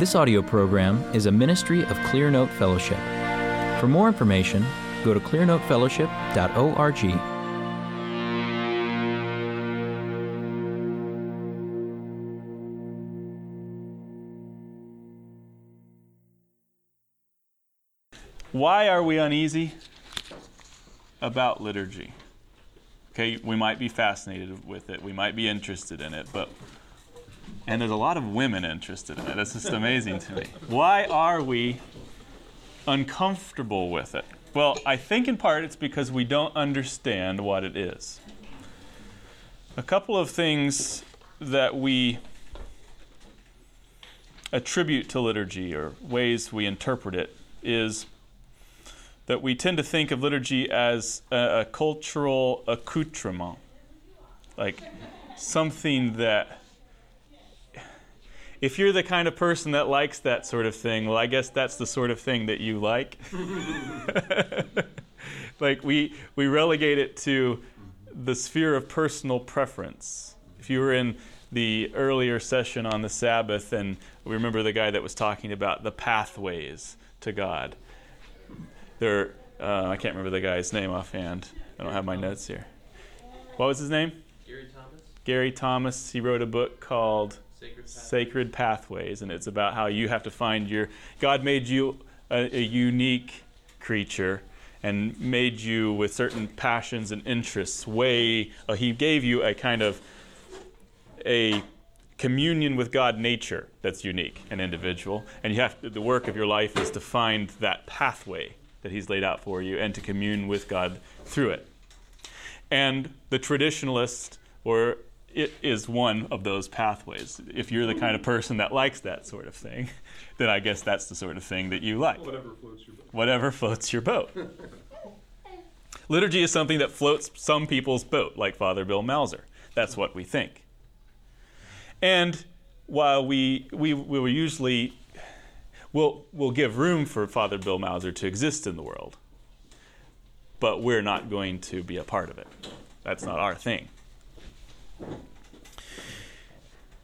This audio program is a ministry of Clear Note Fellowship. For more information, go to clearnotefellowship.org. Why are we uneasy about liturgy? Okay, we might be fascinated with it, we might be interested in it, but and there's a lot of women interested in it. It's just amazing to me. Why are we uncomfortable with it? Well, I think in part it's because we don't understand what it is. A couple of things that we attribute to liturgy or ways we interpret it is that we tend to think of liturgy as a, a cultural accoutrement, like something that if you're the kind of person that likes that sort of thing, well, I guess that's the sort of thing that you like. like we we relegate it to the sphere of personal preference. If you were in the earlier session on the Sabbath, and we remember the guy that was talking about the pathways to God. There, uh, I can't remember the guy's name offhand. I don't have my notes here. What was his name? Gary Thomas. Gary Thomas. He wrote a book called Sacred Path. Sacred Pathways, and it's about how you have to find your. God made you a, a unique creature and made you with certain passions and interests. Way uh, He gave you a kind of a communion with God nature that's unique and individual, and you have to, the work of your life is to find that pathway that He's laid out for you and to commune with God through it. And the traditionalist or it is one of those pathways. If you're the kind of person that likes that sort of thing, then I guess that's the sort of thing that you like. Whatever floats your boat. Whatever floats your boat. Liturgy is something that floats some people's boat, like Father Bill Mauser. That's what we think. And while we, we, we will usually we'll, we'll give room for Father Bill Mauser to exist in the world, but we're not going to be a part of it. That's not our thing.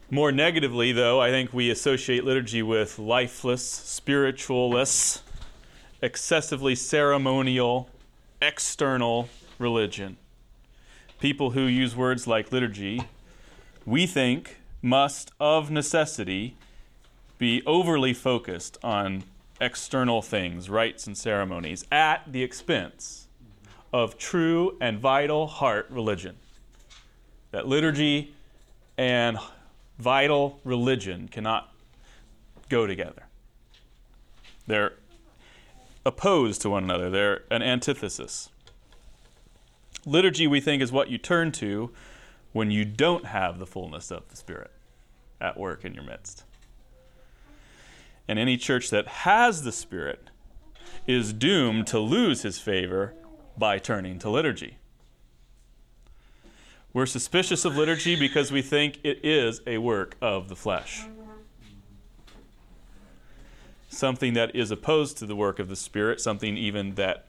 More negatively, though, I think we associate liturgy with lifeless, spiritualless, excessively ceremonial, external religion. People who use words like liturgy, we think, must of necessity be overly focused on external things, rites and ceremonies, at the expense of true and vital heart religion that liturgy and vital religion cannot go together. They're opposed to one another, they're an antithesis. Liturgy, we think, is what you turn to when you don't have the fullness of the Spirit at work in your midst. And any church that has the Spirit is doomed to lose his favor by turning to liturgy. We're suspicious of liturgy because we think it is a work of the flesh. Something that is opposed to the work of the Spirit, something even that,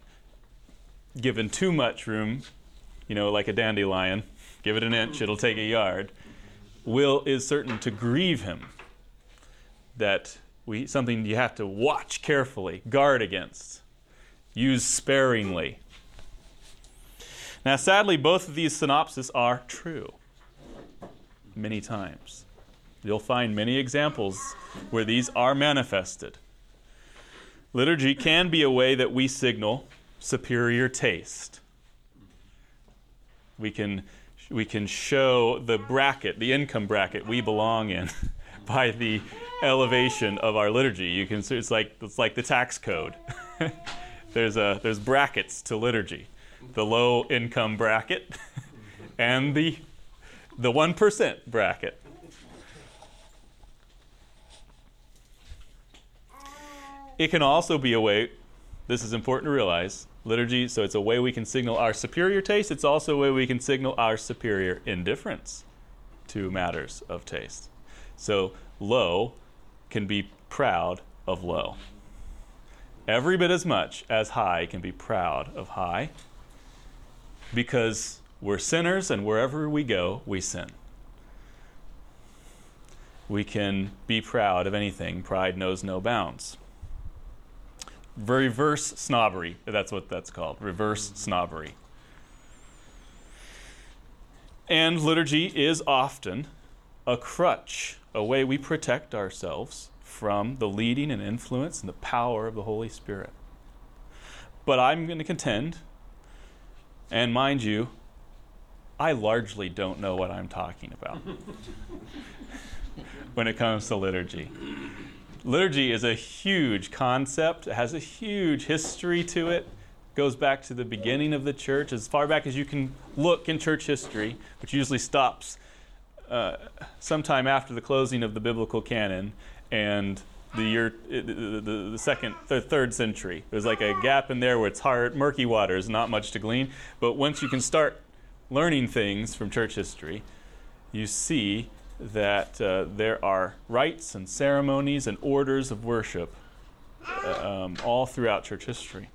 given too much room, you know, like a dandelion, give it an inch, it'll take a yard, will is certain to grieve him. That we something you have to watch carefully, guard against, use sparingly. Now, sadly, both of these synopses are true many times. You'll find many examples where these are manifested. Liturgy can be a way that we signal superior taste. We can, we can show the bracket, the income bracket we belong in by the elevation of our liturgy. You can it's like it's like the tax code. there's a there's brackets to liturgy the low income bracket and the the 1% bracket. It can also be a way, this is important to realize, liturgy, so it's a way we can signal our superior taste. It's also a way we can signal our superior indifference to matters of taste. So low can be proud of low. Every bit as much as high can be proud of high because we're sinners and wherever we go, we sin. we can be proud of anything. Pride knows no bounds. Reverse snobbery, that's what that's called. Reverse snobbery. And liturgy is often a crutch, a way we protect ourselves from the leading and influence and the power of the Holy Spirit. But I'm going to contend, and mind you, I largely don't know what I'm talking about when it comes to liturgy. Liturgy is a huge concept, it has a huge history to it. Goes back to the beginning of the church, as far back as you can look in church history, which usually stops uh, sometime after the closing of the biblical canon and the year the, the, the second the third century. There's like a gap in there where it's hard murky waters not much to glean. But once you can start learning things from church history you see that uh, there are rites and ceremonies and orders of worship uh, um, all throughout church history.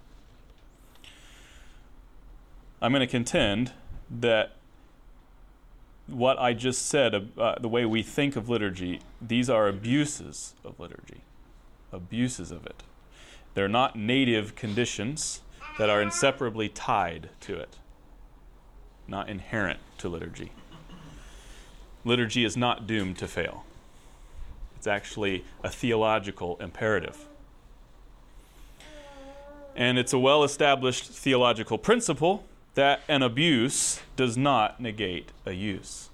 I'm going to contend that what I just said, uh, the way we think of liturgy, these are abuses of liturgy, abuses of it. They're not native conditions that are inseparably tied to it, not inherent to liturgy. Liturgy is not doomed to fail, it's actually a theological imperative. And it's a well established theological principle that an abuse does not negate a use.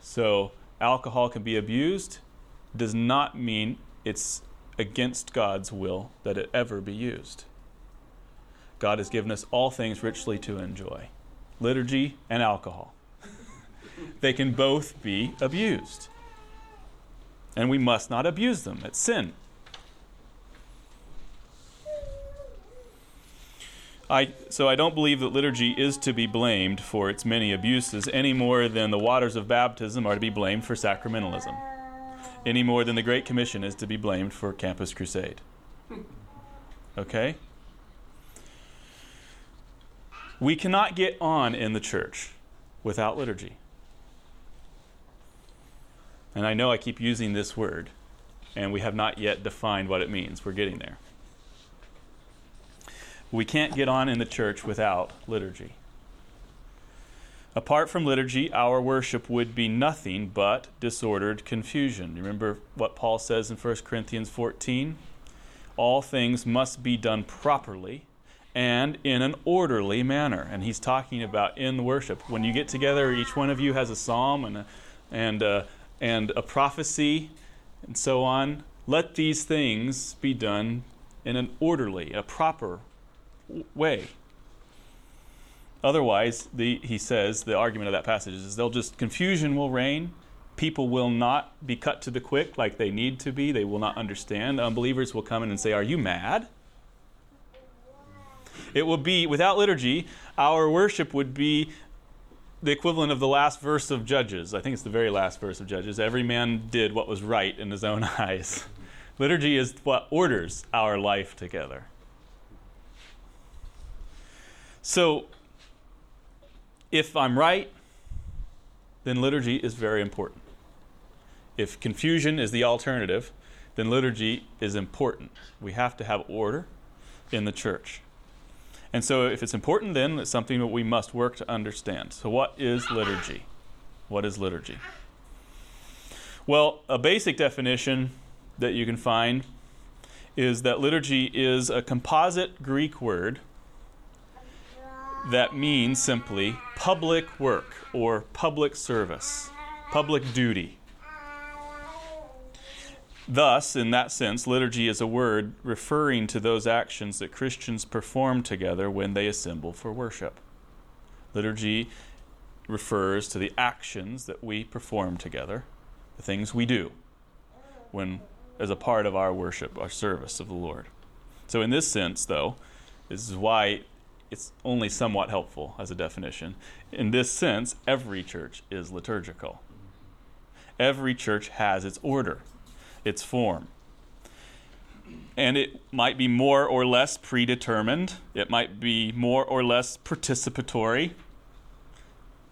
So, alcohol can be abused, does not mean it's against God's will that it ever be used. God has given us all things richly to enjoy liturgy and alcohol. they can both be abused. And we must not abuse them. It's sin. I, so I don't believe that liturgy is to be blamed for its many abuses any more than the waters of baptism are to be blamed for sacramentalism, any more than the Great Commission is to be blamed for Campus Crusade. Okay? We cannot get on in the church without liturgy. And I know I keep using this word, and we have not yet defined what it means. We're getting there. We can't get on in the church without liturgy. Apart from liturgy, our worship would be nothing but disordered confusion. Remember what Paul says in 1 Corinthians 14? All things must be done properly and in an orderly manner. And he's talking about in worship. When you get together, each one of you has a psalm and a, and a, and a prophecy and so on. Let these things be done in an orderly, a proper way. Otherwise, the, he says, the argument of that passage is they'll just, confusion will reign. People will not be cut to the quick like they need to be. They will not understand. Unbelievers will come in and say, Are you mad? It will be, without liturgy, our worship would be the equivalent of the last verse of Judges. I think it's the very last verse of Judges. Every man did what was right in his own eyes. Liturgy is what orders our life together. So, if I'm right, then liturgy is very important. If confusion is the alternative, then liturgy is important. We have to have order in the church. And so, if it's important, then it's something that we must work to understand. So, what is liturgy? What is liturgy? Well, a basic definition that you can find is that liturgy is a composite Greek word that means simply public work or public service, public duty. Thus, in that sense, liturgy is a word referring to those actions that Christians perform together when they assemble for worship. Liturgy refers to the actions that we perform together, the things we do when as a part of our worship, our service of the Lord. So in this sense though, this is why it's only somewhat helpful as a definition. In this sense, every church is liturgical. Every church has its order, its form. And it might be more or less predetermined, it might be more or less participatory,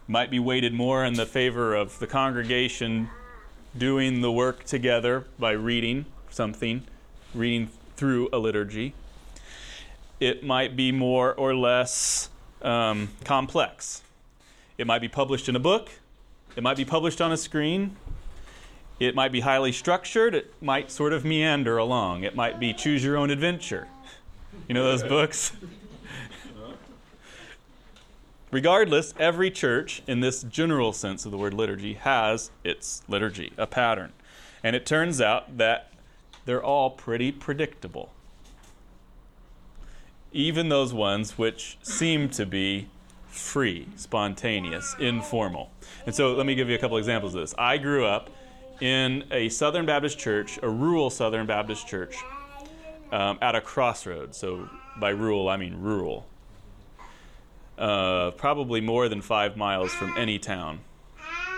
might be weighted more in the favor of the congregation doing the work together by reading something, reading through a liturgy. It might be more or less um, complex. It might be published in a book, it might be published on a screen, it might be highly structured, it might sort of meander along, it might be choose your own adventure. You know those books? Regardless, every church, in this general sense of the word liturgy, has its liturgy, a pattern. And it turns out that they're all pretty predictable. Even those ones which seem to be free, spontaneous, informal. And so let me give you a couple examples of this. I grew up in a Southern Baptist church, a rural Southern Baptist church, um, at a crossroads. So by rural, I mean rural uh, probably more than five miles from any town.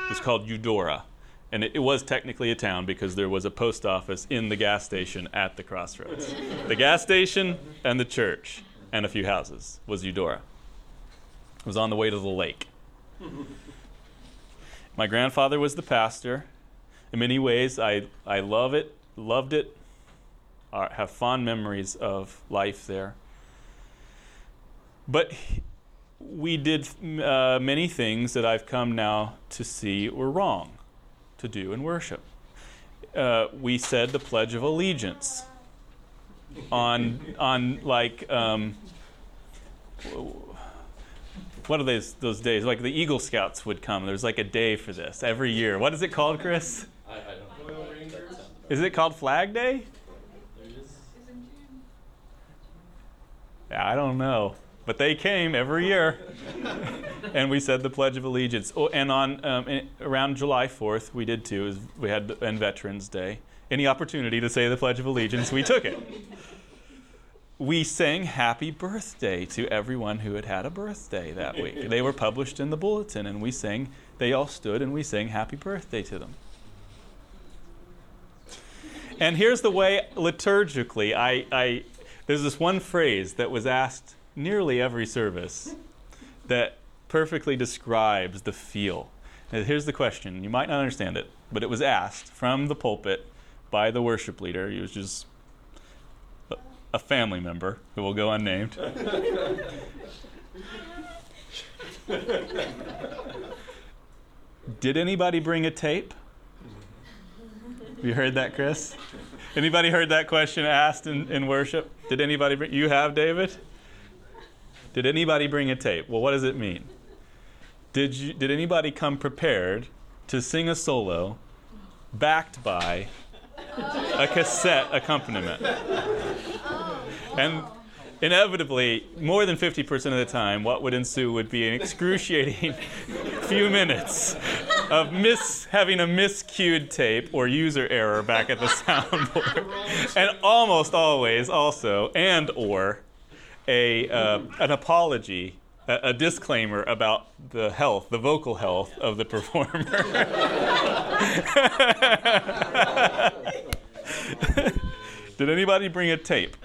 It was called Eudora. And it, it, was technically a town because there was a post office in the gas station at the crossroads. the gas station and the church and a few houses was Eudora. It was on the way to the lake. My grandfather was the pastor. In many ways, I, I love it, loved it, have fond memories of life there. But we did uh, many things that I've come now to see were wrong to do in worship. Uh, we said the Pledge of Allegiance on on like um, what are those those days? Like the Eagle Scouts would come. There's like a day for this every year. What is it called, Chris? I, I don't know. Is it called Flag Day? Yeah, I don't know but they came every year, and we said the Pledge of Allegiance. Oh, and on um, in, around July 4th, we did too. Is we had and Veterans Day. Any opportunity to say the Pledge of Allegiance, we took it. We sang Happy Birthday to everyone who had had a birthday that week. They were published in the bulletin, and we sang. They all stood, and we sang Happy Birthday to them. And here's the way liturgically I, I there's this one phrase that was asked nearly every service that perfectly describes the feel. Now, here's the question. You might not understand it, but it was asked from the pulpit by the worship leader. He was just a family member who will go unnamed. Did anybody bring a tape? You heard that, Chris? Anybody heard that question asked in, in worship? Did anybody bring? You have, David? Did anybody bring a tape? Well, what does it mean? Did, you, did anybody come prepared to sing a solo backed by a cassette accompaniment? And inevitably, more than 50% of the time, what would ensue would be an excruciating few minutes of mis- having a miscued tape or user error back at the soundboard. and almost always also, and or, a, uh, an apology, a, a, disclaimer about the health, the vocal health of the performer. Did anybody bring a tape?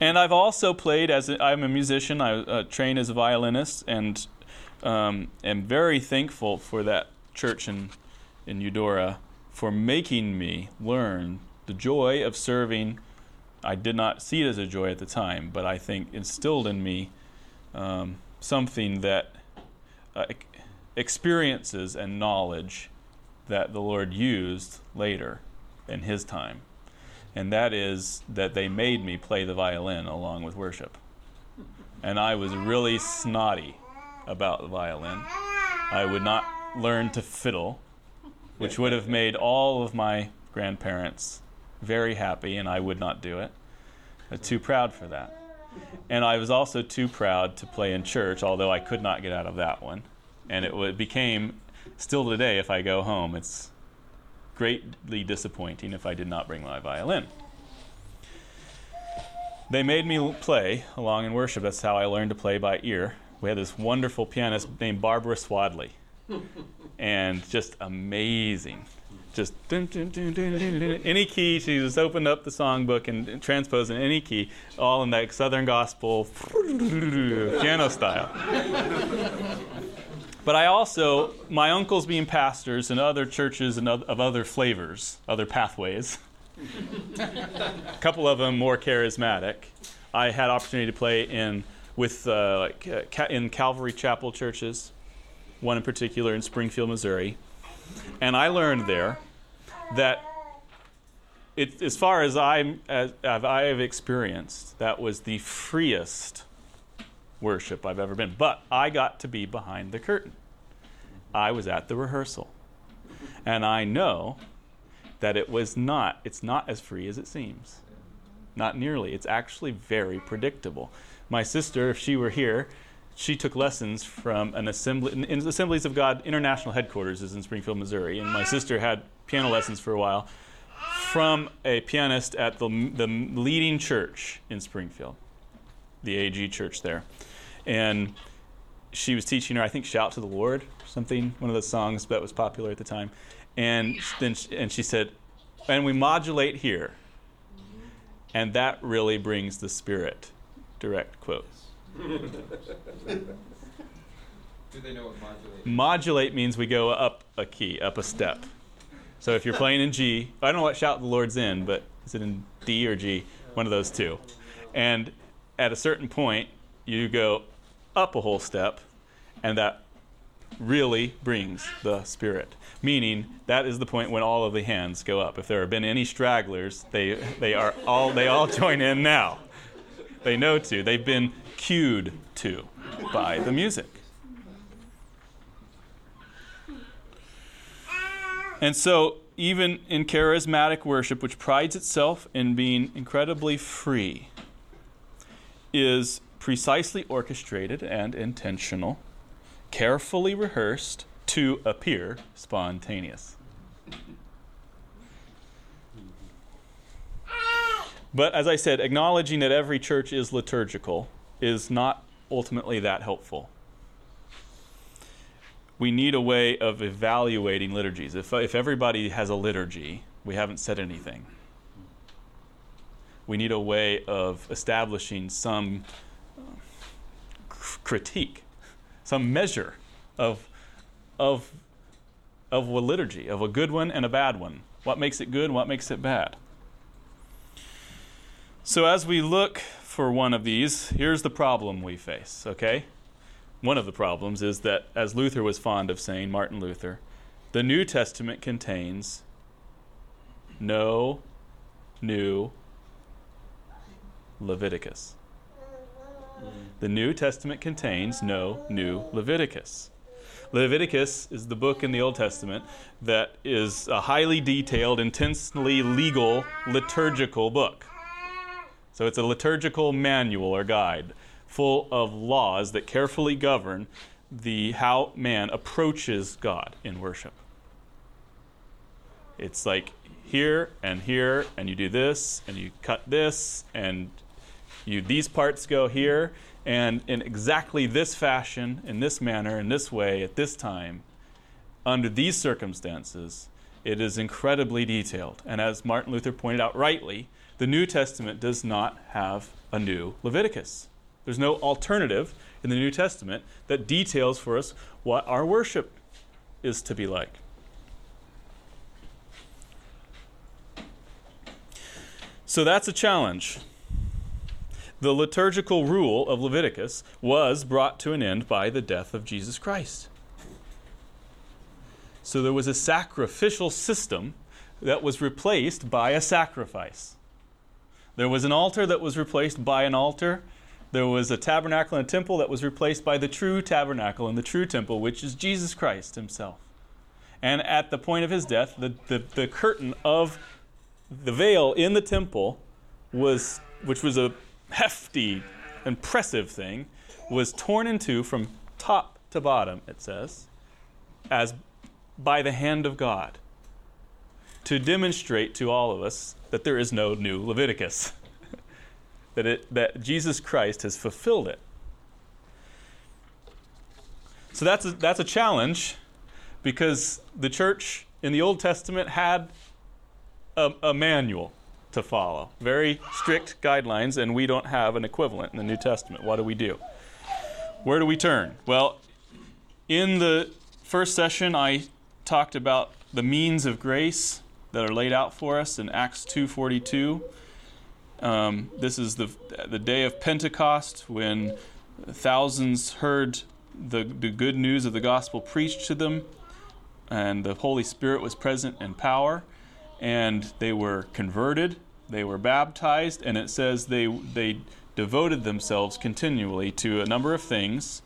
and I've also played as i am a musician. I uh, train as a violinist, and um, am very thankful for that church in in Eudora for making me learn the joy of serving I did not see it as a joy at the time, but I think instilled in me um, something that uh, experiences and knowledge that the Lord used later in His time. And that is that they made me play the violin along with worship. And I was really snotty about the violin. I would not learn to fiddle, which would have made all of my grandparents very happy, and I would not do it. I'm too proud for that. And I was also too proud to play in church, although I could not get out of that one. And it, it became, still today, if I go home, it's greatly disappointing if I did not bring my violin. They made me play along in worship. That's how I learned to play by ear. We had this wonderful pianist named Barbara Swadley, and just amazing just dun, dun, dun, any key. She just opened up the songbook and transposed in any key, all in that Southern gospel piano style. But I also, my uncles being pastors in other churches and of other flavors, other pathways, a couple of them more charismatic. I had opportunity to play in with uh, like uh, in Calvary Chapel churches, one in particular in Springfield, Missouri, and I learned there that it, as far as I as, as I have experienced, that was the freest worship I've ever been. But I got to be behind the curtain. I was at the rehearsal, and I know that it was not. It's not as free as it seems. Not nearly. It's actually very predictable. My sister, if she were here, she took lessons from an assembly in, Assemblies of God International headquarters is in Springfield, Missouri, and my sister had piano lessons for a while from a pianist at the, the leading church in Springfield, the AG church there. And she was teaching her, I think, Shout to the Lord, something, one of the songs that was popular at the time. And then she, and she said, and we modulate here. And that really brings the spirit. Direct quote. Do they know what modulate? Modulate means we go up a key, up a step. So if you're playing in G, I don't know what shout the Lord's in, but is it in D or G? One of those two. And at a certain point, you go up a whole step, and that really brings the Spirit. Meaning that is the point when all of the hands go up. If there have been any stragglers, they they are all they all join in now. They know to. They've been cued to by the music. And so, even in charismatic worship, which prides itself in being incredibly free, is precisely orchestrated and intentional, carefully rehearsed to appear spontaneous. But as I said, acknowledging that every church is liturgical is not ultimately that helpful we need a way of evaluating liturgies. If, if everybody has a liturgy, we haven't said anything. We need a way of establishing some uh, critique, some measure of, of, of a liturgy, of a good one and a bad one. What makes it good, what makes it bad. So, as we look for one of these, here's the problem we face, okay? one of the problems is that, as Luther was fond of saying, Martin Luther, the New Testament contains no new Leviticus. The New Testament contains no new Leviticus. Leviticus is the book in the Old Testament that is a highly detailed, intensely legal, liturgical book. So it's a liturgical manual or guide full of laws that carefully govern the how man approaches God in worship. It's like here and here, and you do this, and you cut this, and you these parts go here, and in exactly this fashion, in this manner, in this way, at this time, under these circumstances, it is incredibly detailed. And as Martin Luther pointed out rightly, the New Testament does not have a new Leviticus. There's no alternative in the New Testament that details for us what our worship is to be like. So that's a challenge. The liturgical rule of Leviticus was brought to an end by the death of Jesus Christ. So there was a sacrificial system that was replaced by a sacrifice. There was an altar that was replaced by an altar there was a tabernacle and a temple that was replaced by the true tabernacle and the true temple, which is Jesus Christ himself. And at the point of his death, the, the, the curtain of the veil in the temple was, which was a hefty, impressive thing, was torn in two from top to bottom, it says, as by the hand of God, to demonstrate to all of us that there is no new Leviticus. that, it, that Jesus Christ has fulfilled it. So that's a, that's a challenge because the church in the Old Testament had a, a manual to follow, very strict guidelines, and we don't have an equivalent in the New Testament. What do we do? Where do we turn? Well, In the first session, I talked about the means of grace that are laid out for us in Acts 2:42. Um, this is the the day of Pentecost when thousands heard the, the good news of the gospel preached to them, and the Holy Spirit was present in power, and they were converted, they were baptized, and it says they they devoted themselves continually to a number of things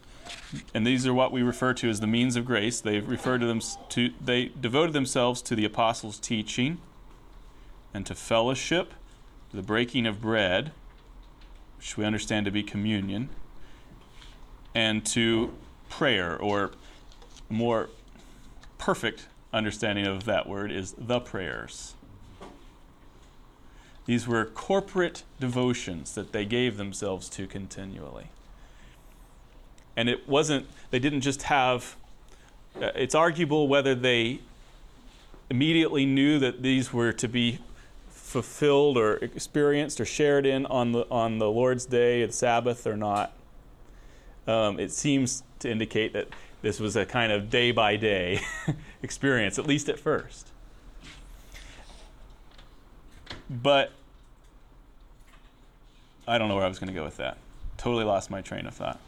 and these are what we refer to as the means of grace. They refer to them to they devoted themselves to the apostles' teaching and to fellowship, to the breaking of bread, which we understand to be communion, and to prayer, or more perfect understanding of that word is the prayers. These were corporate devotions that they gave themselves to continually and it wasn't they didn't just have uh, it's arguable whether they immediately knew that these were to be fulfilled or experienced or shared in on the on the Lord's day, the Sabbath, or not. Um, it seems to indicate that this was a kind of day by day experience, at least at first. But I don't know where I was going to go with that. Totally lost my train of thought.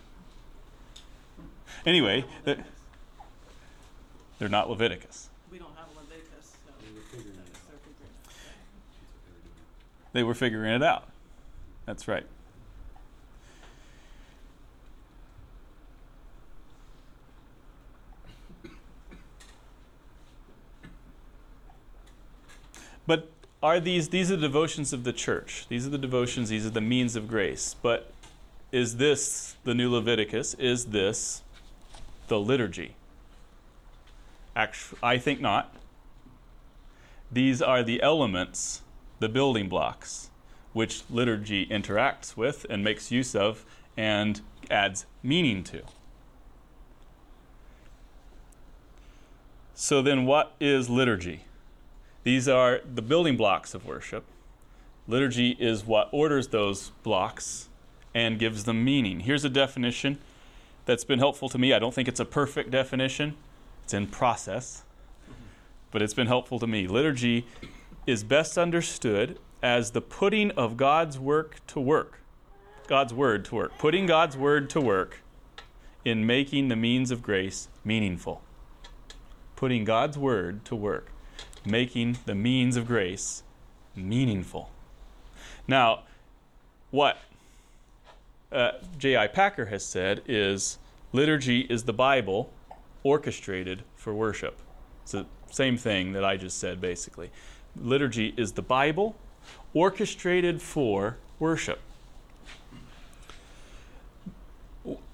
Anyway, they're not Leviticus. We don't have Leviticus, so they're figuring it out. They were figuring it out. That's right. But are these these are the devotions of the church? These are the devotions, these are the means of grace. But is this the new Leviticus? Is this the liturgy? Actually, I think not. These are the elements, the building blocks, which liturgy interacts with and makes use of and adds meaning to. So, then what is liturgy? These are the building blocks of worship. Liturgy is what orders those blocks and gives them meaning. Here's a definition that's been helpful to me. I don't think it's a perfect definition, it's in process, but it's been helpful to me. Liturgy is best understood as the putting of God's work to work, God's word to work, putting God's word to work in making the means of grace meaningful. Putting God's word to work, making the means of grace meaningful. Now, what uh, J.I. Packer has said is liturgy is the Bible orchestrated for worship. It's the same thing that I just said, basically. Liturgy is the Bible orchestrated for worship.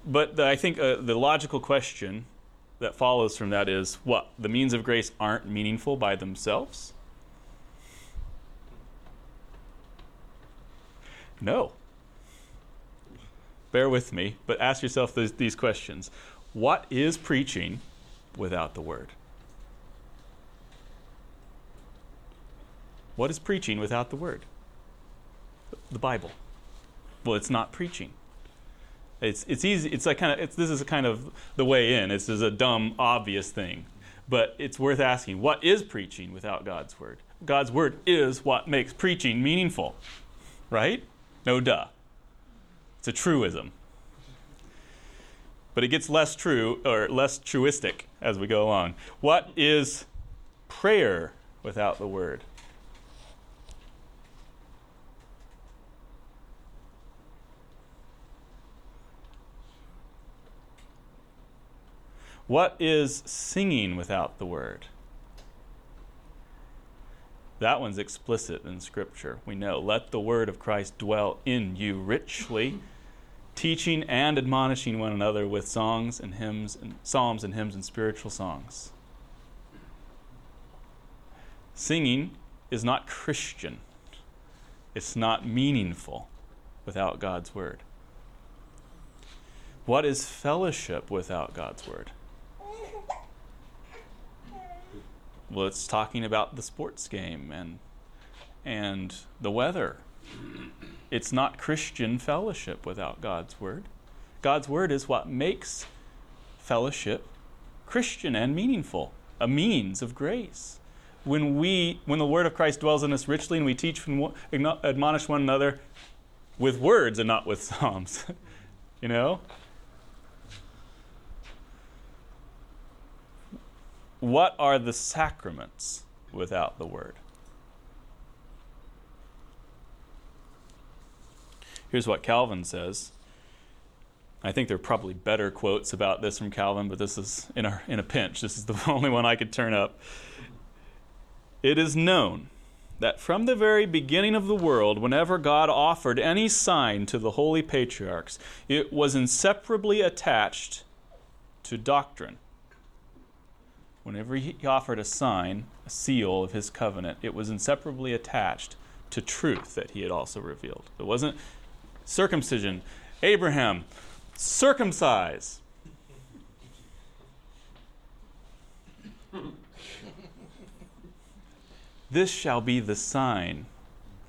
But the, I think uh, the logical question that follows from that is what? The means of grace aren't meaningful by themselves? No bear with me, but ask yourself these, these questions. What is preaching without the word? What is preaching without the word? The Bible. Well, it's not preaching. It's, it's easy. It's like kind of. This is kind of the way in. This is a dumb, obvious thing, but it's worth asking. What is preaching without God's word? God's word is what makes preaching meaningful, right? No duh. It's a truism. But it gets less true or less truistic as we go along. What is prayer without the word? What is singing without the word? That one's explicit in Scripture. We know. Let the word of Christ dwell in you richly teaching and admonishing one another with songs and hymns and psalms and hymns and spiritual songs. Singing is not Christian. It's not meaningful without God's word. What is fellowship without God's word? Well, it's talking about the sports game and and the weather it's not Christian fellowship without God's Word. God's Word is what makes fellowship Christian and meaningful, a means of grace. When we when the word of Christ dwells in us richly and we teach and admonish one another with words and not with psalms. you know? What are the sacraments without the word? Here's what Calvin says. I think there are probably better quotes about this from Calvin, but this is in a, in a pinch. This is the only one I could turn up. It is known that from the very beginning of the world, whenever God offered any sign to the holy patriarchs, it was inseparably attached to doctrine. Whenever he offered a sign, a seal of his covenant, it was inseparably attached to truth that he had also revealed. It wasn't circumcision. Abraham, circumcise. this shall be the sign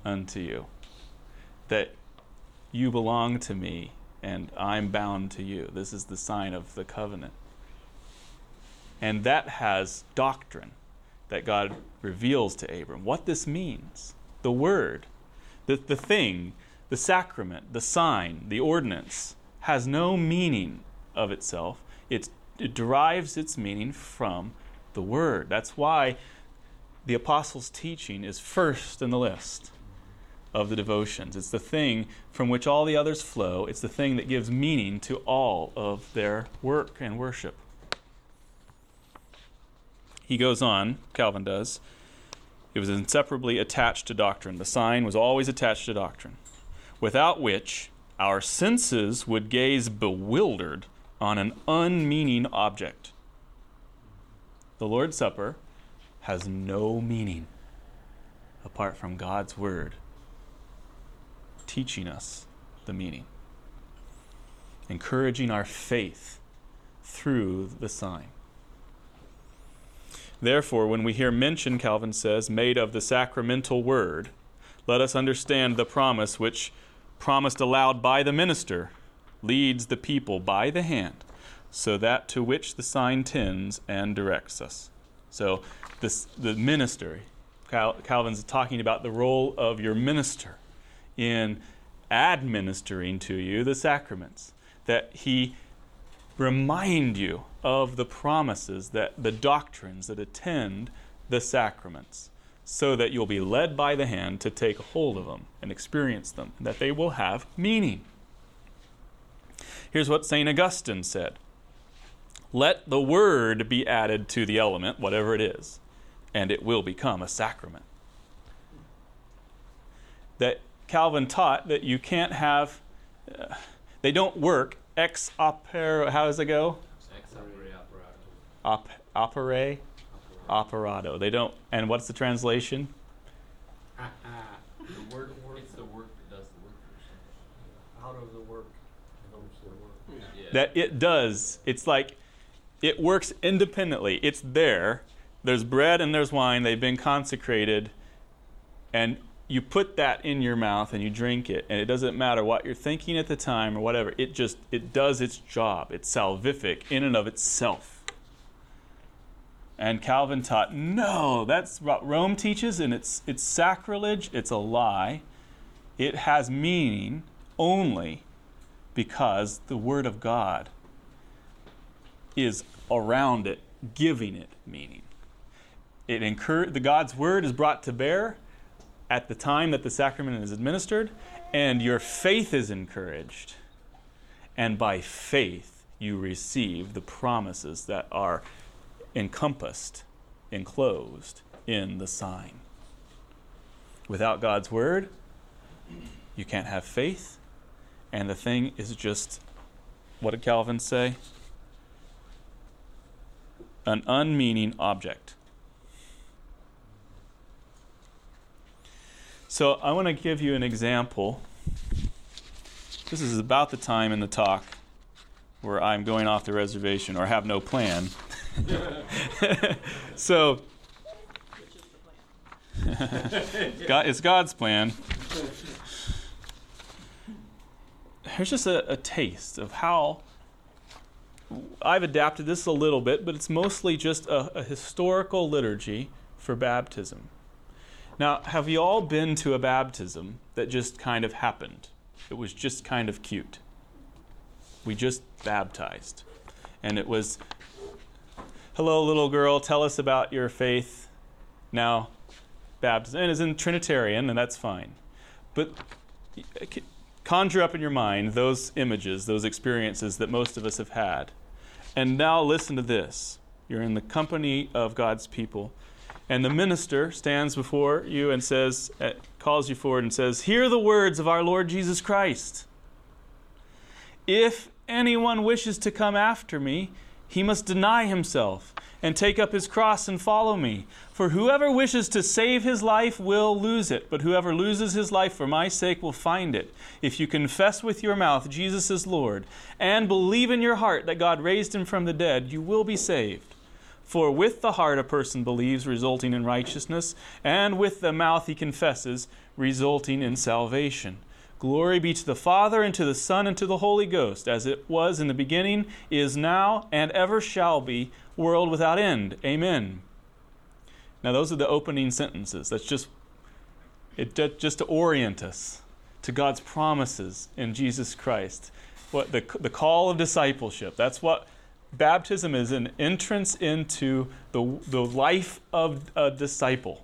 unto you that you belong to me and I'm bound to you. This is the sign of the covenant. And that has doctrine that God reveals to Abram. What this means, the word, the, the thing, the sacrament, the sign, the ordinance, has no meaning of itself. It's, it derives its meaning from the word. That's why the apostles' teaching is first in the list of the devotions. It's the thing from which all the others flow, it's the thing that gives meaning to all of their work and worship. He goes on, Calvin does. It was inseparably attached to doctrine. The sign was always attached to doctrine, without which our senses would gaze bewildered on an unmeaning object. The Lord's Supper has no meaning apart from God's Word teaching us the meaning, encouraging our faith through the sign. Therefore, when we hear mention, Calvin says, made of the sacramental word, let us understand the promise which, promised aloud by the minister, leads the people by the hand, so that to which the sign tends and directs us. So, this, the minister, Cal, Calvin's talking about the role of your minister in administering to you the sacraments, that he remind you of the promises that the doctrines that attend the sacraments so that you'll be led by the hand to take hold of them and experience them and that they will have meaning. Here's what st augustine said. Let the word be added to the element whatever it is and it will become a sacrament. That calvin taught that you can't have uh, they don't work ex opere how does it go? Ex opere operatum. op, opere operato. They don't. And what's the translation? Uh, uh, the word, it's the work that does the work. Out of the work comes the work. Yeah. That it does. It's like it works independently. It's there. There's bread and there's wine. They've been consecrated, and you put that in your mouth and you drink it, and it doesn't matter what you're thinking at the time or whatever. It just it does its job. It's salvific in and of itself. And Calvin taught, no, that's what Rome teaches, and it's, it's sacrilege, it's a lie. It has meaning only because the Word of God is around it, giving it meaning. It incur- the God's Word is brought to bear at the time that the sacrament is administered, and your faith is encouraged. And by faith, you receive the promises that are encompassed, enclosed in the sign. Without God's word, you can't have faith, and the thing is just what did Calvin say? An unmeaning object. So I want to give you an example. This is about the time in the talk where I'm going off the reservation or have no plan. so? God, it's God's plan. Here's just a, a taste of how I've adapted this a little bit, but it's mostly just a, a historical liturgy for baptism. Now, have you all been to a baptism that just kind of happened? It was just kind of cute. We just baptized. And it was, hello, little girl, tell us about your faith. Now, baptism. It's in Trinitarian, and that's fine. But conjure up in your mind those images, those experiences that most of us have had. And now listen to this. You're in the company of God's people and the minister stands before you and says, uh, calls you forward and says, Hear the words of our Lord Jesus Christ. If anyone wishes to come after me, he must deny himself and take up his cross and follow me. For whoever wishes to save his life will lose it, but whoever loses his life for my sake will find it. If you confess with your mouth Jesus is Lord and believe in your heart that God raised him from the dead, you will be saved. For with the heart a person believes, resulting in righteousness, and with the mouth he confesses, resulting in salvation. Glory be to the Father, and to the Son, and to the Holy Ghost, as it was in the beginning, is now, and ever shall be, world without end. Amen. Now, those are the opening sentences. That's just, it, just to orient us to God's promises in Jesus Christ. What the, the call of discipleship. That's what baptism is an entrance into the, the life of a disciple.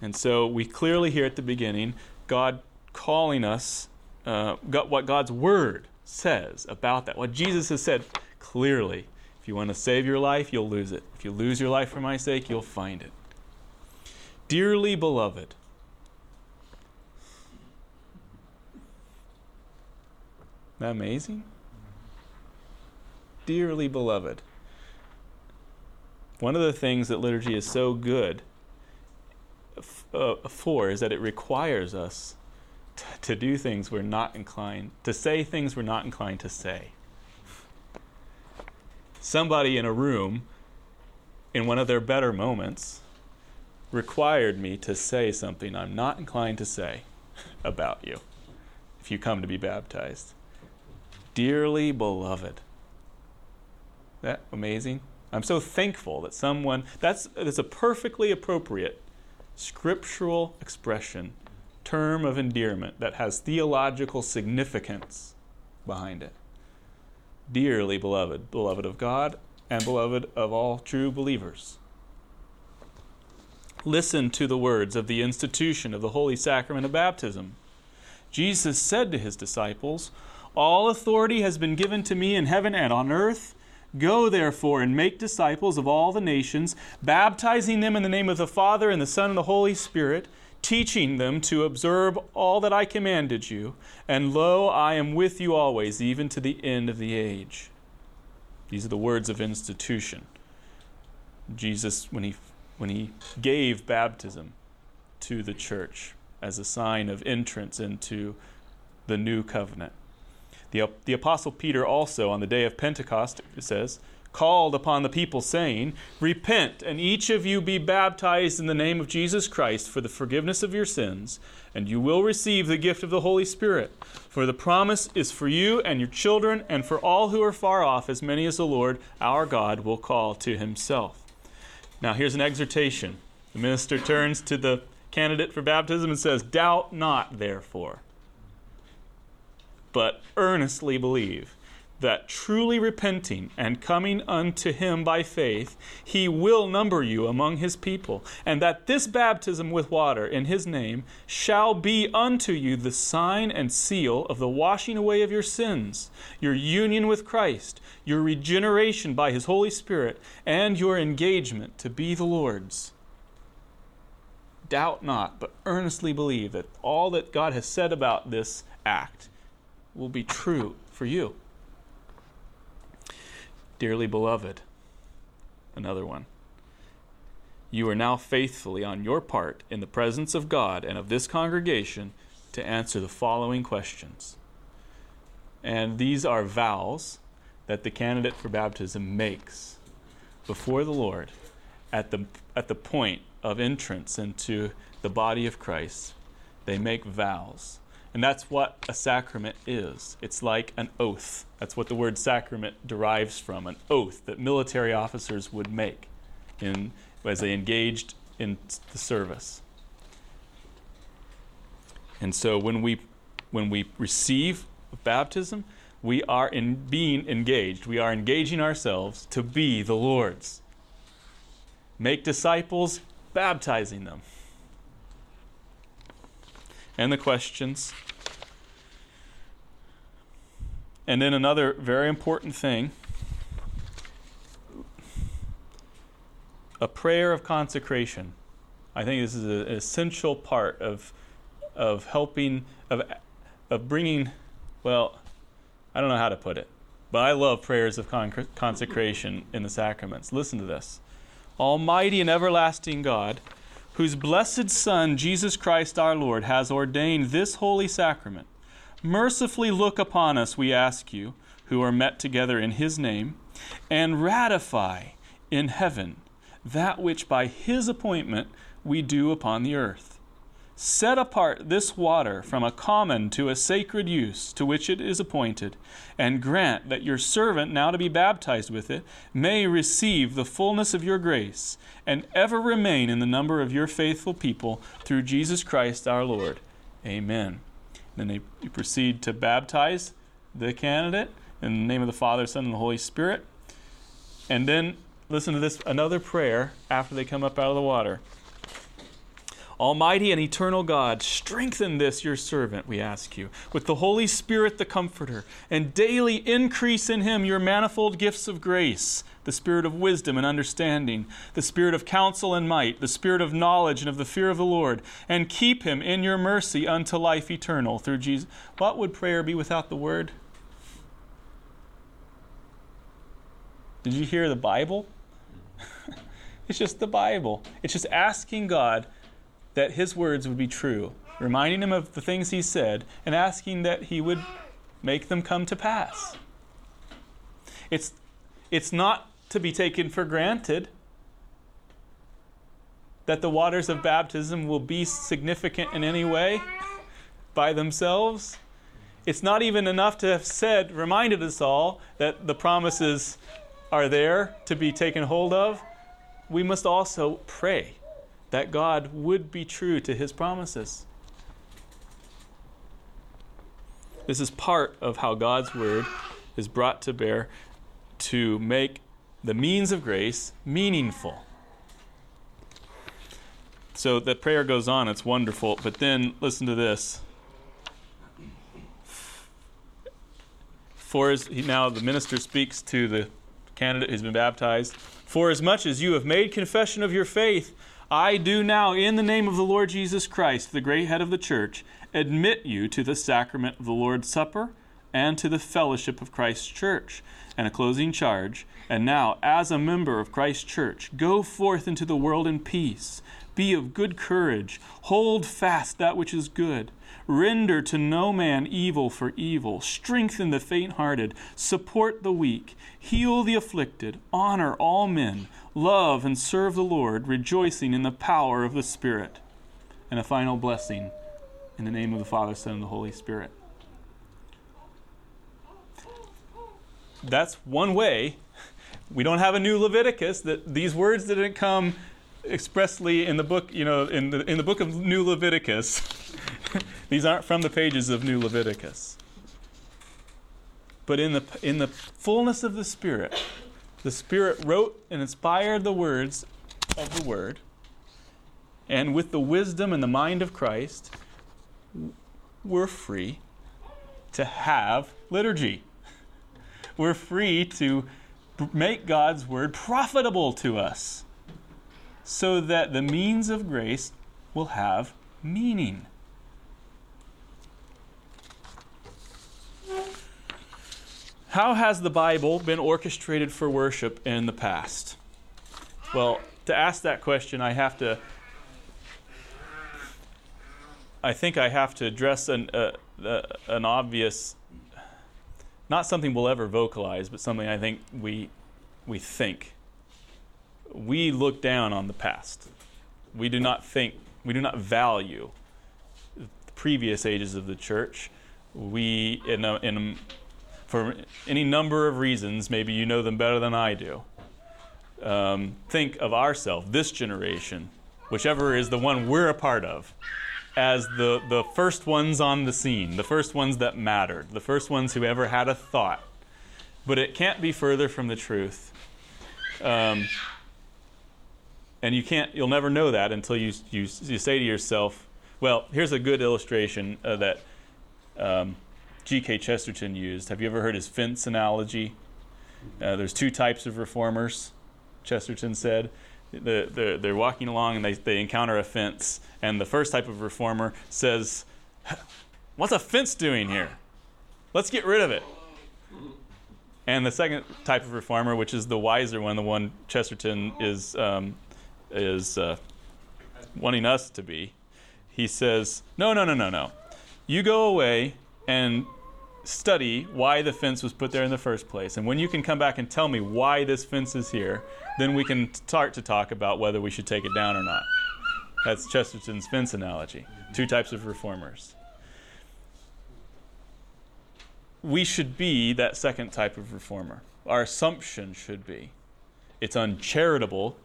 And so we clearly hear at the beginning God calling us, uh, what God's Word says about that. What Jesus has said clearly. If you want to save your life, you'll lose it. If you lose your life for my sake, you'll find it. Dearly beloved, Isn't that amazing? dearly beloved. One of the things that liturgy is so good uh, for is that it requires us t- to do things we're not inclined, to say things we're not inclined to say. Somebody in a room, in one of their better moments, required me to say something I'm not inclined to say about you if you come to be baptized. Dearly beloved that amazing? I'm so thankful that someone that's that's a perfectly appropriate scriptural expression, term of endearment that has theological significance behind it. Dearly beloved, beloved of God and beloved of all true believers. Listen to the words of the institution of the holy sacrament of baptism. Jesus said to his disciples, All authority has been given to me in heaven and on earth. Go therefore and make disciples of all the nations, baptizing them in the name of the Father and the Son and the Holy Spirit, teaching them to observe all that I commanded you. And lo, I am with you always, even to the end of the age. These are the words of institution. Jesus, when he, when he gave baptism to the church as a sign of entrance into the new covenant. The, the Apostle Peter also, on the day of Pentecost, it says, called upon the people, saying, Repent, and each of you be baptized in the name of Jesus Christ for the forgiveness of your sins, and you will receive the gift of the Holy Spirit. For the promise is for you and your children, and for all who are far off, as many as the Lord our God will call to himself. Now, here's an exhortation. The minister turns to the candidate for baptism and says, Doubt not, therefore but earnestly believe that truly repenting and coming unto him by faith, he will number you among his people, and that this baptism with water in his name shall be unto you the sign and seal of the washing away of your sins, your union with Christ, your regeneration by his Holy Spirit, and your engagement to be the Lord's. Doubt not, but earnestly believe that all that God has said about this act will be true for you. Dearly beloved, another one. You are now faithfully on your part in the presence of God and of this congregation to answer the following questions. And these are vows that the candidate for baptism makes before the Lord at the, at the point of entrance into the body of Christ. They make vows And that's what a sacrament is. It's like an oath. That's what the word sacrament derives from an oath that military officers would make in, as they engaged in the service. And so when we, when we receive baptism, we are in being engaged. We are engaging ourselves to be the Lord's. Make disciples, baptizing them. And the questions. And then another very important thing a prayer of consecration. I think this is an essential part of, of helping, of, of bringing, well, I don't know how to put it, but I love prayers of con- consecration in the sacraments. Listen to this Almighty and everlasting God, whose blessed Son, Jesus Christ our Lord, has ordained this holy sacrament, mercifully look upon us, we ask you, who are met together in his name, and ratify in heaven that which by his appointment we do upon the earth Set apart this water from a common to a sacred use to which it is appointed, and grant that your servant, now to be baptized with it, may receive the fullness of your grace, and ever remain in the number of your faithful people through Jesus Christ our Lord. Amen. Then they proceed to baptize the candidate in the name of the Father, Son, and the Holy Spirit. And then listen to this another prayer after they come up out of the water. Almighty and eternal God, strengthen this your servant, we ask you, with the Holy Spirit the Comforter, and daily increase in him your manifold gifts of grace the spirit of wisdom and understanding, the spirit of counsel and might, the spirit of knowledge and of the fear of the Lord, and keep him in your mercy unto life eternal through Jesus. What would prayer be without the word? Did you hear the Bible? it's just the Bible. It's just asking God that his words would be true, reminding him of the things he said, and asking that he would make them come to pass. It's, it's not to be taken for granted that the waters of baptism will be significant in any way by themselves. It's not even enough to have said, reminded us all that the promises are there to be taken hold of. We must also pray that God would be true to his promises. This is part of how God's word is brought to bear to make the means of grace meaningful. So the prayer goes on, it's wonderful, but then listen to this. For as now the minister speaks to the candidate who's been baptized, for as much as you have made confession of your faith, I do now, in the name of the Lord Jesus Christ, the great head of the church, admit you to the sacrament of the Lord's Supper and to the fellowship of Christ's church. And a closing charge. And now, as a member of Christ's church, go forth into the world in peace. Be of good courage. Hold fast that which is good. Render to no man evil for evil. Strengthen the faint hearted. Support the weak. Heal the afflicted. Honor all men. Love and serve the Lord, rejoicing in the power of the Spirit. And a final blessing in the name of the Father, Son, and the Holy Spirit. That's one way. We don't have a new Leviticus that these words didn't come expressly in the book, you know, in the, in the book of New Leviticus. These aren't from the pages of New Leviticus. But in the, in the fullness of the Spirit, the Spirit wrote and inspired the words of the Word. And with the wisdom and the mind of Christ, we're free to have liturgy. We're free to make God's Word profitable to us so that the means of grace will have meaning. How has the Bible been orchestrated for worship in the past? Well, to ask that question, I have to. I think I have to address an, uh, uh, an obvious, not something we'll ever vocalize, but something I think we, we think. We look down on the past. We do not think, we do not value the previous ages of the church, we, in, a, in for any number of reasons, maybe you know them better than I do, um, think of ourselves, this generation, whichever is the one we're a part of, as the, the first ones on the scene, the first ones that mattered, the first ones who ever had a thought. But it can't be further from the truth. Um, and you can't, you'll never know that until you, you, you say to yourself, well, here's a good illustration uh, that um, G.K. Chesterton used. Have you ever heard his fence analogy? Uh, there's two types of reformers, Chesterton said. The, the, they're walking along and they, they encounter a fence, and the first type of reformer says, What's a fence doing here? Let's get rid of it. And the second type of reformer, which is the wiser one, the one Chesterton is, um, is uh, wanting us to be, he says, No, no, no, no, no. You go away and study why the fence was put there in the first place. And when you can come back and tell me why this fence is here, then we can start to talk about whether we should take it down or not. That's Chesterton's fence analogy. Two types of reformers. We should be that second type of reformer. Our assumption should be it's uncharitable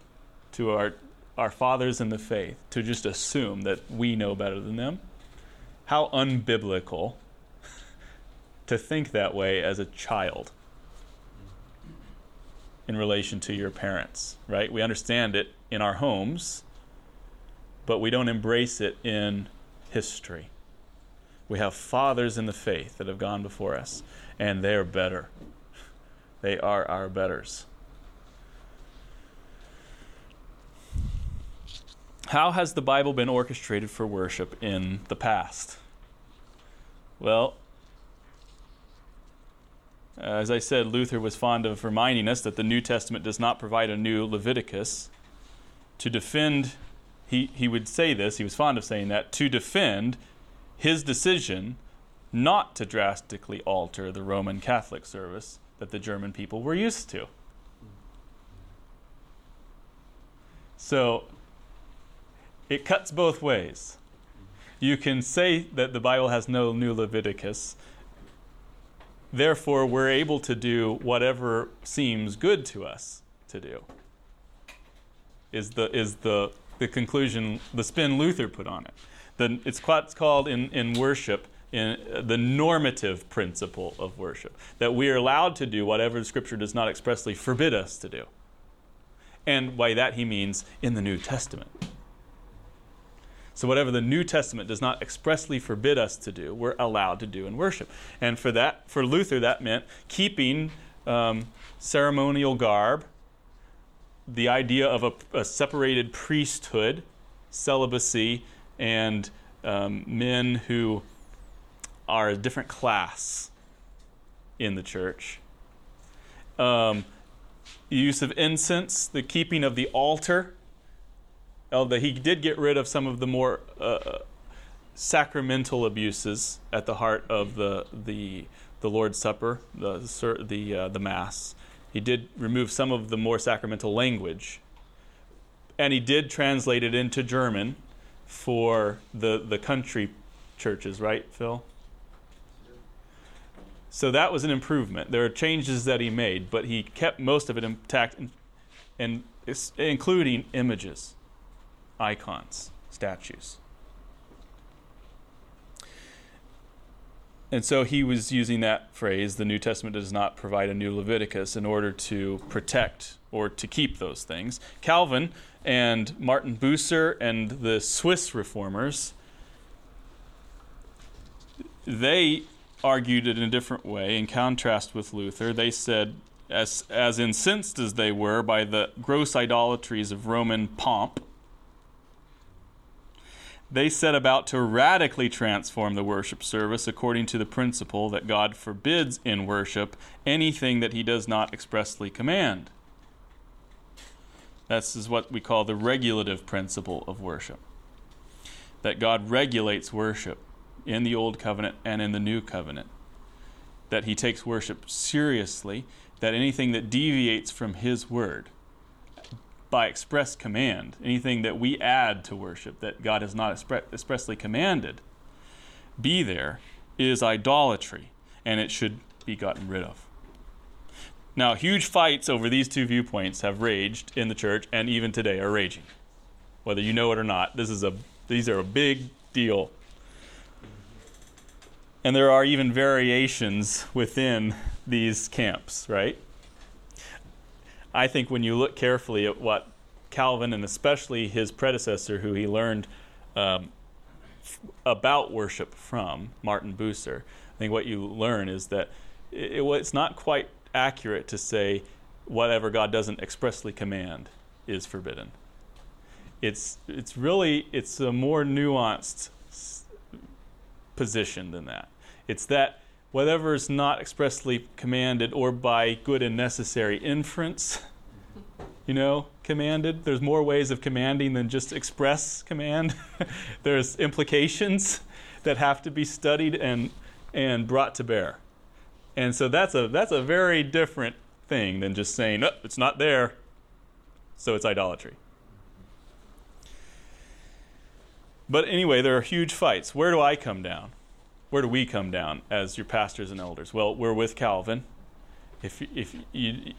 to our, our fathers in the faith to just assume that we know better than them. How unbiblical to think that way as a child in relation to your parents, right? We understand it in our homes, but we don't embrace it in history. We have fathers in the faith that have gone before us, and they're better. They are our betters. How has the Bible been orchestrated for worship in the past? Well, as I said, Luther was fond of reminding us that the New Testament does not provide a new Leviticus. To defend, he, he would say this, he was fond of saying that, to defend his decision not to drastically alter the Roman Catholic service that the German people were used to. So it cuts both ways. You can say that the Bible has no new Leviticus, therefore, we're able to do whatever seems good to us to do. Is the, is the, the conclusion, the spin Luther put on it. The, it's called in, in worship in the normative principle of worship that we are allowed to do whatever the scripture does not expressly forbid us to do. And by that he means in the New Testament. So, whatever the New Testament does not expressly forbid us to do, we're allowed to do in worship. And for that, for Luther, that meant keeping um, ceremonial garb, the idea of a, a separated priesthood, celibacy, and um, men who are a different class in the church. Um, use of incense, the keeping of the altar Although he did get rid of some of the more uh, sacramental abuses at the heart of the the the Lord's Supper, the the uh, the Mass. He did remove some of the more sacramental language, and he did translate it into German for the the country churches, right, Phil? So that was an improvement. There are changes that he made, but he kept most of it intact, and, and including images icons, statues. And so he was using that phrase, the New Testament does not provide a new Leviticus, in order to protect or to keep those things. Calvin and Martin Bucer and the Swiss reformers, they argued it in a different way in contrast with Luther. They said, as, as incensed as they were by the gross idolatries of Roman pomp, they set about to radically transform the worship service according to the principle that God forbids in worship anything that he does not expressly command. This is what we call the regulative principle of worship. That God regulates worship in the Old Covenant and in the New Covenant. That he takes worship seriously, that anything that deviates from his word by express command, anything that we add to worship that God has not expre- expressly commanded, be there is idolatry, and it should be gotten rid of. Now, huge fights over these two viewpoints have raged in the church, and even today are raging. Whether you know it or not, this is a these are a big deal. And there are even variations within these camps, right? I think when you look carefully at what Calvin and especially his predecessor, who he learned um, f- about worship from, Martin Bucer, I think what you learn is that it, it, it's not quite accurate to say whatever God doesn't expressly command is forbidden. It's it's really it's a more nuanced s- position than that. It's that whatever is not expressly commanded or by good and necessary inference, you know, commanded. There's more ways of commanding than just express command. There's implications that have to be studied and and brought to bear. And so that's a that's a very different thing than just saying, oh, it's not there, so it's idolatry. But anyway, there are huge fights. Where do I come down? Where do we come down as your pastors and elders? Well, we're with Calvin. If if you,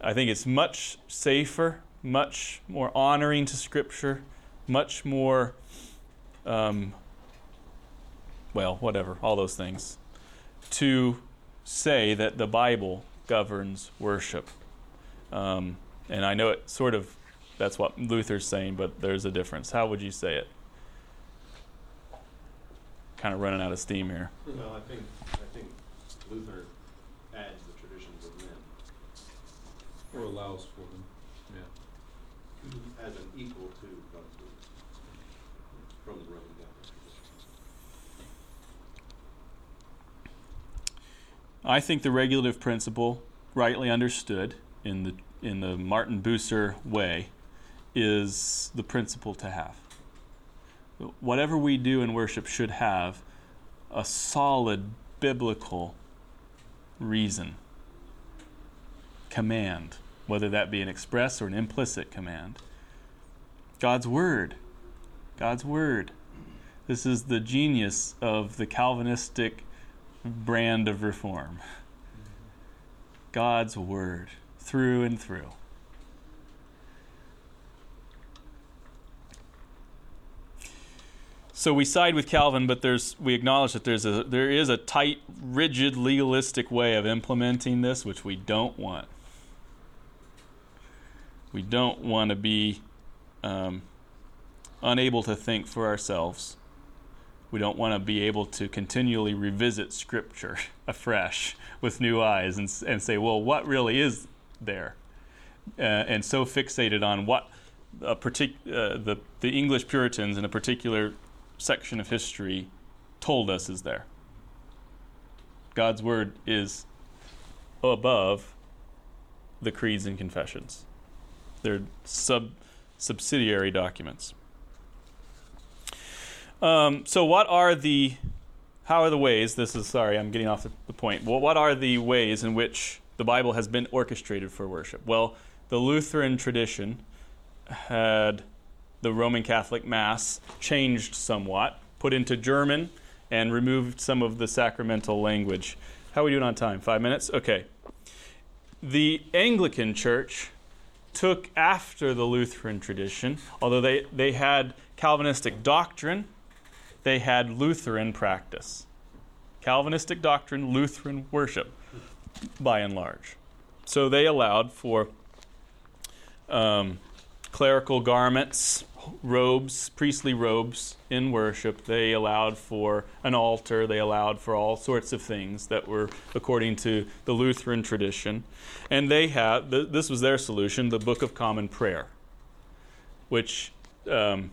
I think it's much safer, much more honoring to Scripture, much more, um, well, whatever, all those things, to say that the Bible governs worship. Um, and I know it sort of, that's what Luther's saying, but there's a difference. How would you say it? Kind of running out of steam here. Well, I think, I think Luther adds the traditions of men Or allows for them, yeah. as an equal to God's word from the Roman Catholic. I think the regulative principle, rightly understood in the in the Martin Bucer way, is the principle to have. Whatever we do in worship should have a solid biblical reason, command, whether that be an express or an implicit command. God's Word. God's Word. This is the genius of the Calvinistic brand of reform. God's Word, through and through. So we side with Calvin, but there's we acknowledge that there's a there is a tight, rigid, legalistic way of implementing this, which we don't want. We don't want to be um, unable to think for ourselves. We don't want to be able to continually revisit Scripture afresh with new eyes and, and say, well, what really is there? Uh, and so fixated on what a partic- uh, the, the English Puritans in a particular section of history told us is there. God's Word is above the creeds and confessions, they're sub- subsidiary documents. Um, so, what are the, how are the ways? This is sorry, I'm getting off the, the point. Well, what are the ways in which the Bible has been orchestrated for worship? Well, the Lutheran tradition had the Roman Catholic Mass changed somewhat, put into German, and removed some of the sacramental language. How are we doing on time? Five minutes? Okay. The Anglican Church took after the Lutheran tradition, although they, they had Calvinistic doctrine, they had Lutheran practice. Calvinistic doctrine, Lutheran worship, by and large. So they allowed for um, clerical garments, robes, priestly robes in worship. They allowed for an altar. They allowed for all sorts of things that were according to the Lutheran tradition. And they had, th- this was their solution, the Book of Common Prayer, which um,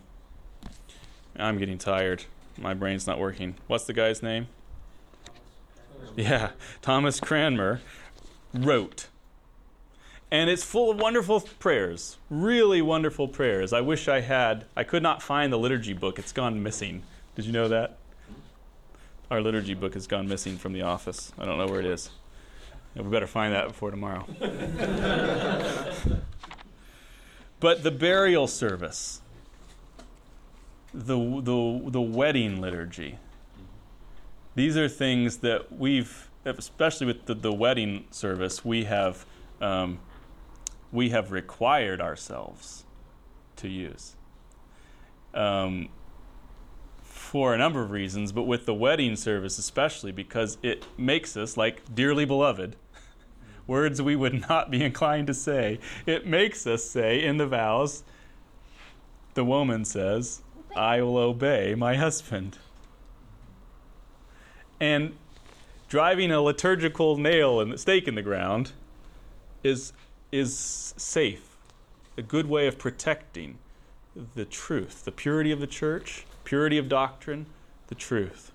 I'm getting tired. My brain's not working. What's the guy's name? Yeah, Thomas Cranmer wrote. And it's full of wonderful prayers, really wonderful prayers. I wish I had, I could not find the liturgy book. It's gone missing. Did you know that? Our liturgy book has gone missing from the office. I don't know where it is. We better find that before tomorrow. but the burial service, the, the, the wedding liturgy, these are things that we've, especially with the, the wedding service, we have um, we have required ourselves to use. Um, for a number of reasons, but with the wedding service especially because it makes us like dearly beloved. Words we would not be inclined to say. It makes us say in the vows, the woman says, I will obey my husband. And driving a liturgical nail and stake in the ground is, is safe, a good way of protecting the truth, the purity of the church, purity of doctrine, the truth.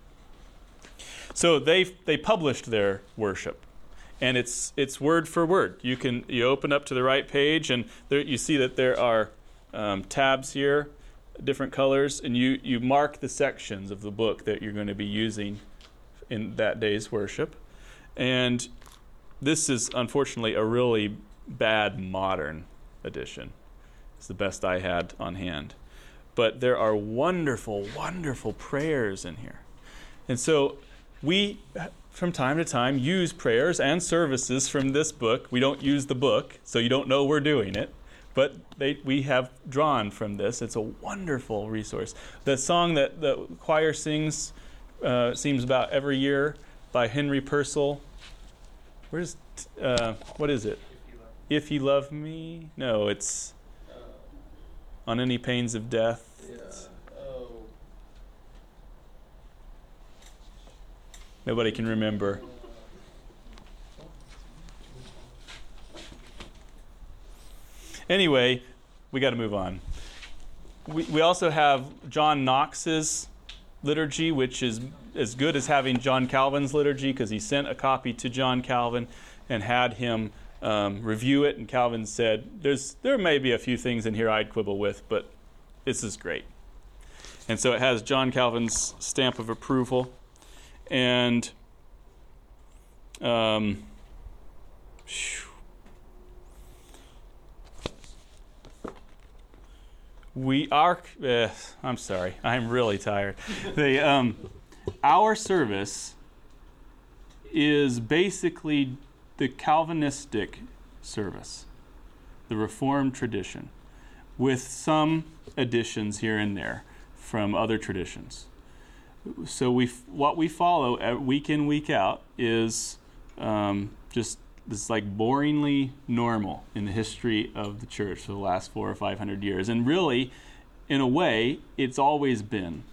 So they they published their worship, and it's it's word for word. You can you open up to the right page, and there, you see that there are um, tabs here, different colors, and you you mark the sections of the book that you're going to be using in that day's worship, and this is unfortunately a really bad modern edition. It's the best I had on hand. But there are wonderful, wonderful prayers in here. And so we, from time to time, use prayers and services from this book. We don't use the book, so you don't know we're doing it. But they, we have drawn from this. It's a wonderful resource. The song that the choir sings uh, seems about every year by Henry Purcell. Where's, uh, what is it? If you love me? No, it's on any pains of death. Nobody can remember. Anyway, we got to move on. We, we also have John Knox's liturgy, which is as good as having John Calvin's liturgy because he sent a copy to John Calvin and had him um, review it. And Calvin said, "There's there may be a few things in here I'd quibble with, but this is great." And so it has John Calvin's stamp of approval, and um, we are. Uh, I'm sorry, I'm really tired. the um, our service is basically the Calvinistic service, the Reformed tradition, with some additions here and there from other traditions. So we, what we follow uh, week in week out is um, just this like boringly normal in the history of the church for the last four or five hundred years, and really, in a way, it's always been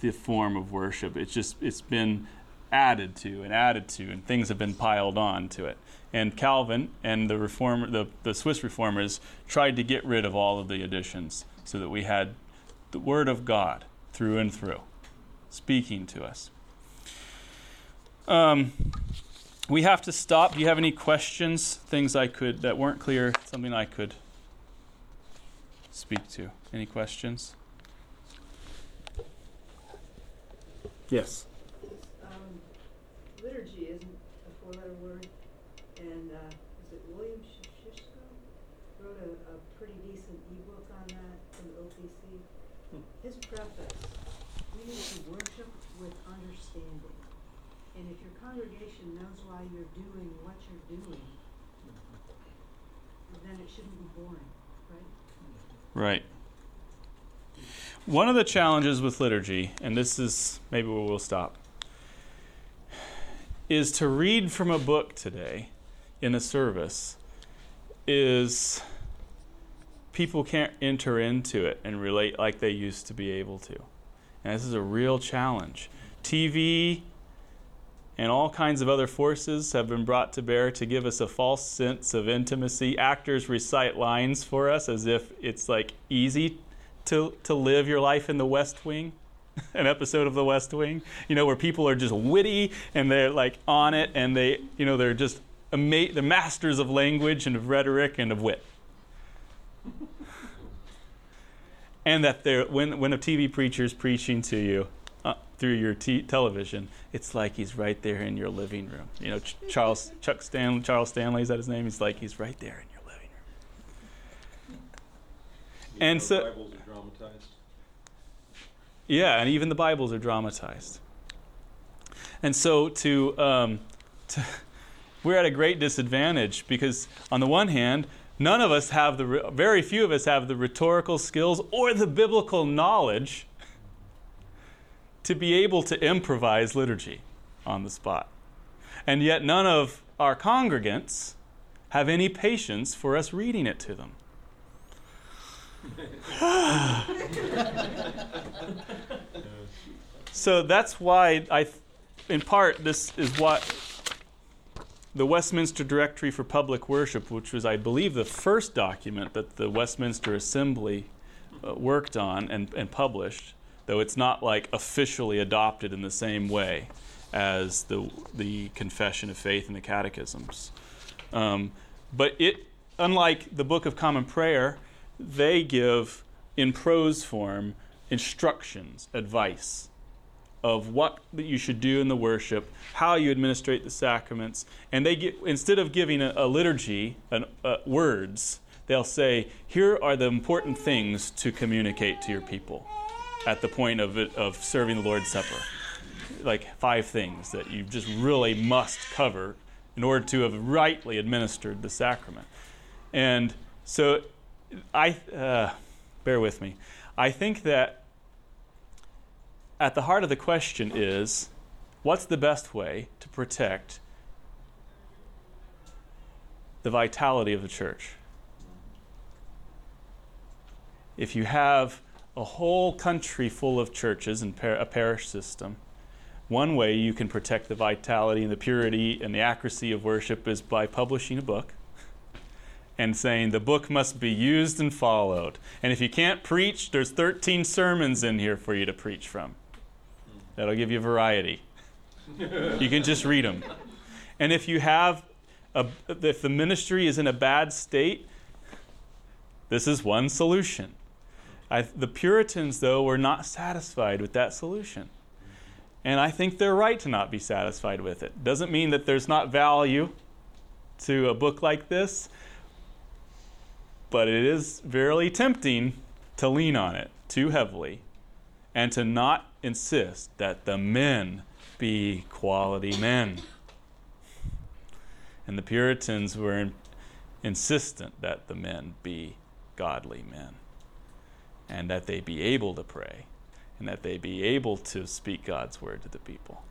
the form of worship. It's just it's been added to and added to, and things have been piled on to it. And Calvin and the reformer, the, the Swiss reformers tried to get rid of all of the additions so that we had the Word of God through and through, speaking to us. Um, we have to stop. Do you have any questions? Things I could that weren't clear? Something I could speak to? Any questions? Yes. Liturgy isn't a four-letter word, and, uh, is it William Shishko? Wrote a, a pretty decent ebook on that from the OPC. His preface, we need to worship with understanding. And if your congregation knows why you're doing what you're doing, then it shouldn't be boring, right? Right. One of the challenges with liturgy, and this is maybe where we'll stop, is to read from a book today in a service is people can't enter into it and relate like they used to be able to. And this is a real challenge. TV and all kinds of other forces have been brought to bear to give us a false sense of intimacy. Actors recite lines for us as if it's like easy to, to live your life in the West Wing, an episode of the West Wing, you know, where people are just witty and they're like on it and they, you know, they're just ama- the masters of language and of rhetoric and of wit. and that they're, when, when a TV preacher is preaching to you uh, through your t- television, it's like he's right there in your living room. You know, Ch- Charles Chuck Stan- Charles Stanley is that his name? He's like he's right there in your living room. You And so- Bibles are dramatized. Yeah, and even the Bibles are dramatized. And so to, um, to we're at a great disadvantage because on the one hand, none of us have the very few of us have the rhetorical skills or the biblical knowledge to be able to improvise liturgy on the spot. And yet none of our congregants have any patience for us reading it to them. So that's why I in part this is what the Westminster Directory for Public Worship, which was, I believe, the first document that the Westminster Assembly uh, worked on and, and published, though it's not like officially adopted in the same way as the, the Confession of Faith and the Catechisms. Um, but it, unlike the Book of Common Prayer, they give in prose form instructions, advice of what that you should do in the worship, how you administrate the sacraments, and they get instead of giving a, a liturgy, an, uh, words, they'll say, "Here are the important things to communicate to your people at the point of it, of serving the Lord's Supper." Like five things that you just really must cover in order to have rightly administered the sacrament. And so, I uh, bear with me. I think that at the heart of the question is what's the best way to protect the vitality of the church? If you have a whole country full of churches and par- a parish system, one way you can protect the vitality and the purity and the accuracy of worship is by publishing a book and saying the book must be used and followed. And if you can't preach, there's 13 sermons in here for you to preach from. That'll give you variety. you can just read them. And if you have, a, if the ministry is in a bad state, this is one solution. I, the Puritans, though, were not satisfied with that solution. And I think they're right to not be satisfied with it. Doesn't mean that there's not value to a book like this, but it is very tempting to lean on it too heavily and to not insist that the men be quality men. And the Puritans were in, insistent that the men be godly men and that they be able to pray and that they be able to speak God's word to the people.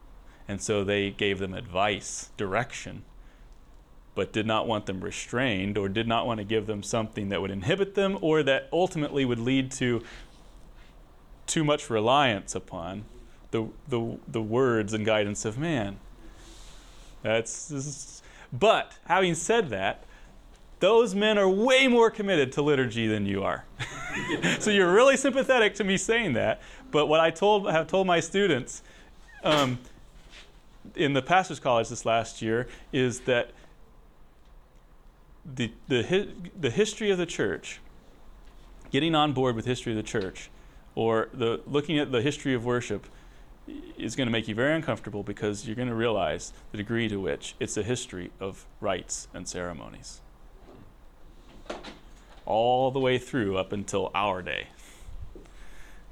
And so they gave them advice, direction, but did not want them restrained or did not want to give them something that would inhibit them or that ultimately would lead to too much reliance upon the, the, the words and guidance of man. That's, but having said that, those men are way more committed to liturgy than you are. so you're really sympathetic to me saying that. But what I told have told my students um, in the pastors' college this last year is that the the the history of the church, getting on board with history of the church, or the looking at the history of worship is going to make you very uncomfortable because you're going to realize the degree to which it's a history of rites and ceremonies. All the way through up until our day.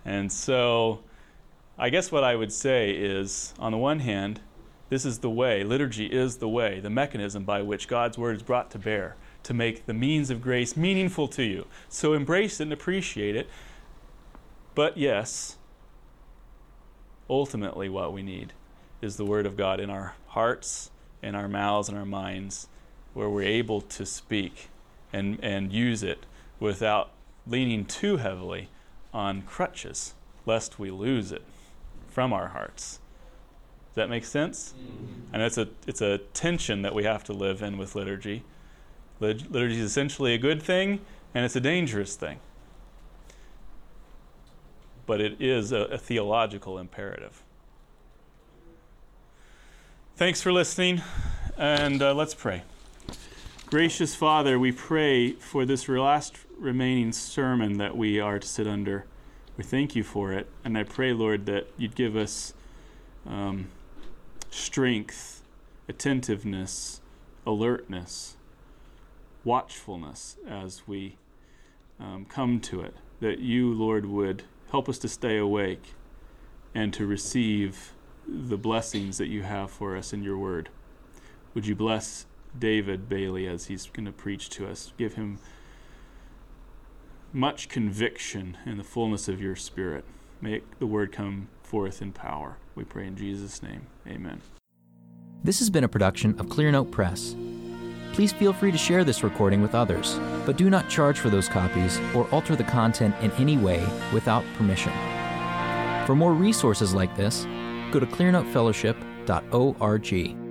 And so, I guess what I would say is on the one hand, this is the way, liturgy is the way, the mechanism by which God's word is brought to bear to make the means of grace meaningful to you. So embrace it and appreciate it but yes, ultimately, what we need is the Word of God in our hearts, in our mouths, and our minds, where we're able to speak and, and use it without leaning too heavily on crutches, lest we lose it from our hearts. That make sense? And it's a, it's a tension that we have to live in with liturgy. Liturgy is essentially a good thing, and it's a dangerous thing but it is a, a theological imperative. Thanks for listening, and uh, let's pray. Gracious Father, we pray for this last remaining sermon that we are to sit under. We thank you for it, and I pray, Lord, that you'd give us um, strength, attentiveness, alertness, watchfulness as we um, come to it. That you, Lord, would Help us to stay awake and to receive the blessings that you have for us in your word. Would you bless David Bailey as he's going to preach to us? Give him much conviction in the fullness of your spirit. Make the word come forth in power. We pray in Jesus' name. Amen. This has been a production of Clearnote Press. Please feel free to share this recording with others, but do not charge for those copies or alter the content in any way without permission. For more resources like this, go to clearnotefellowship.org.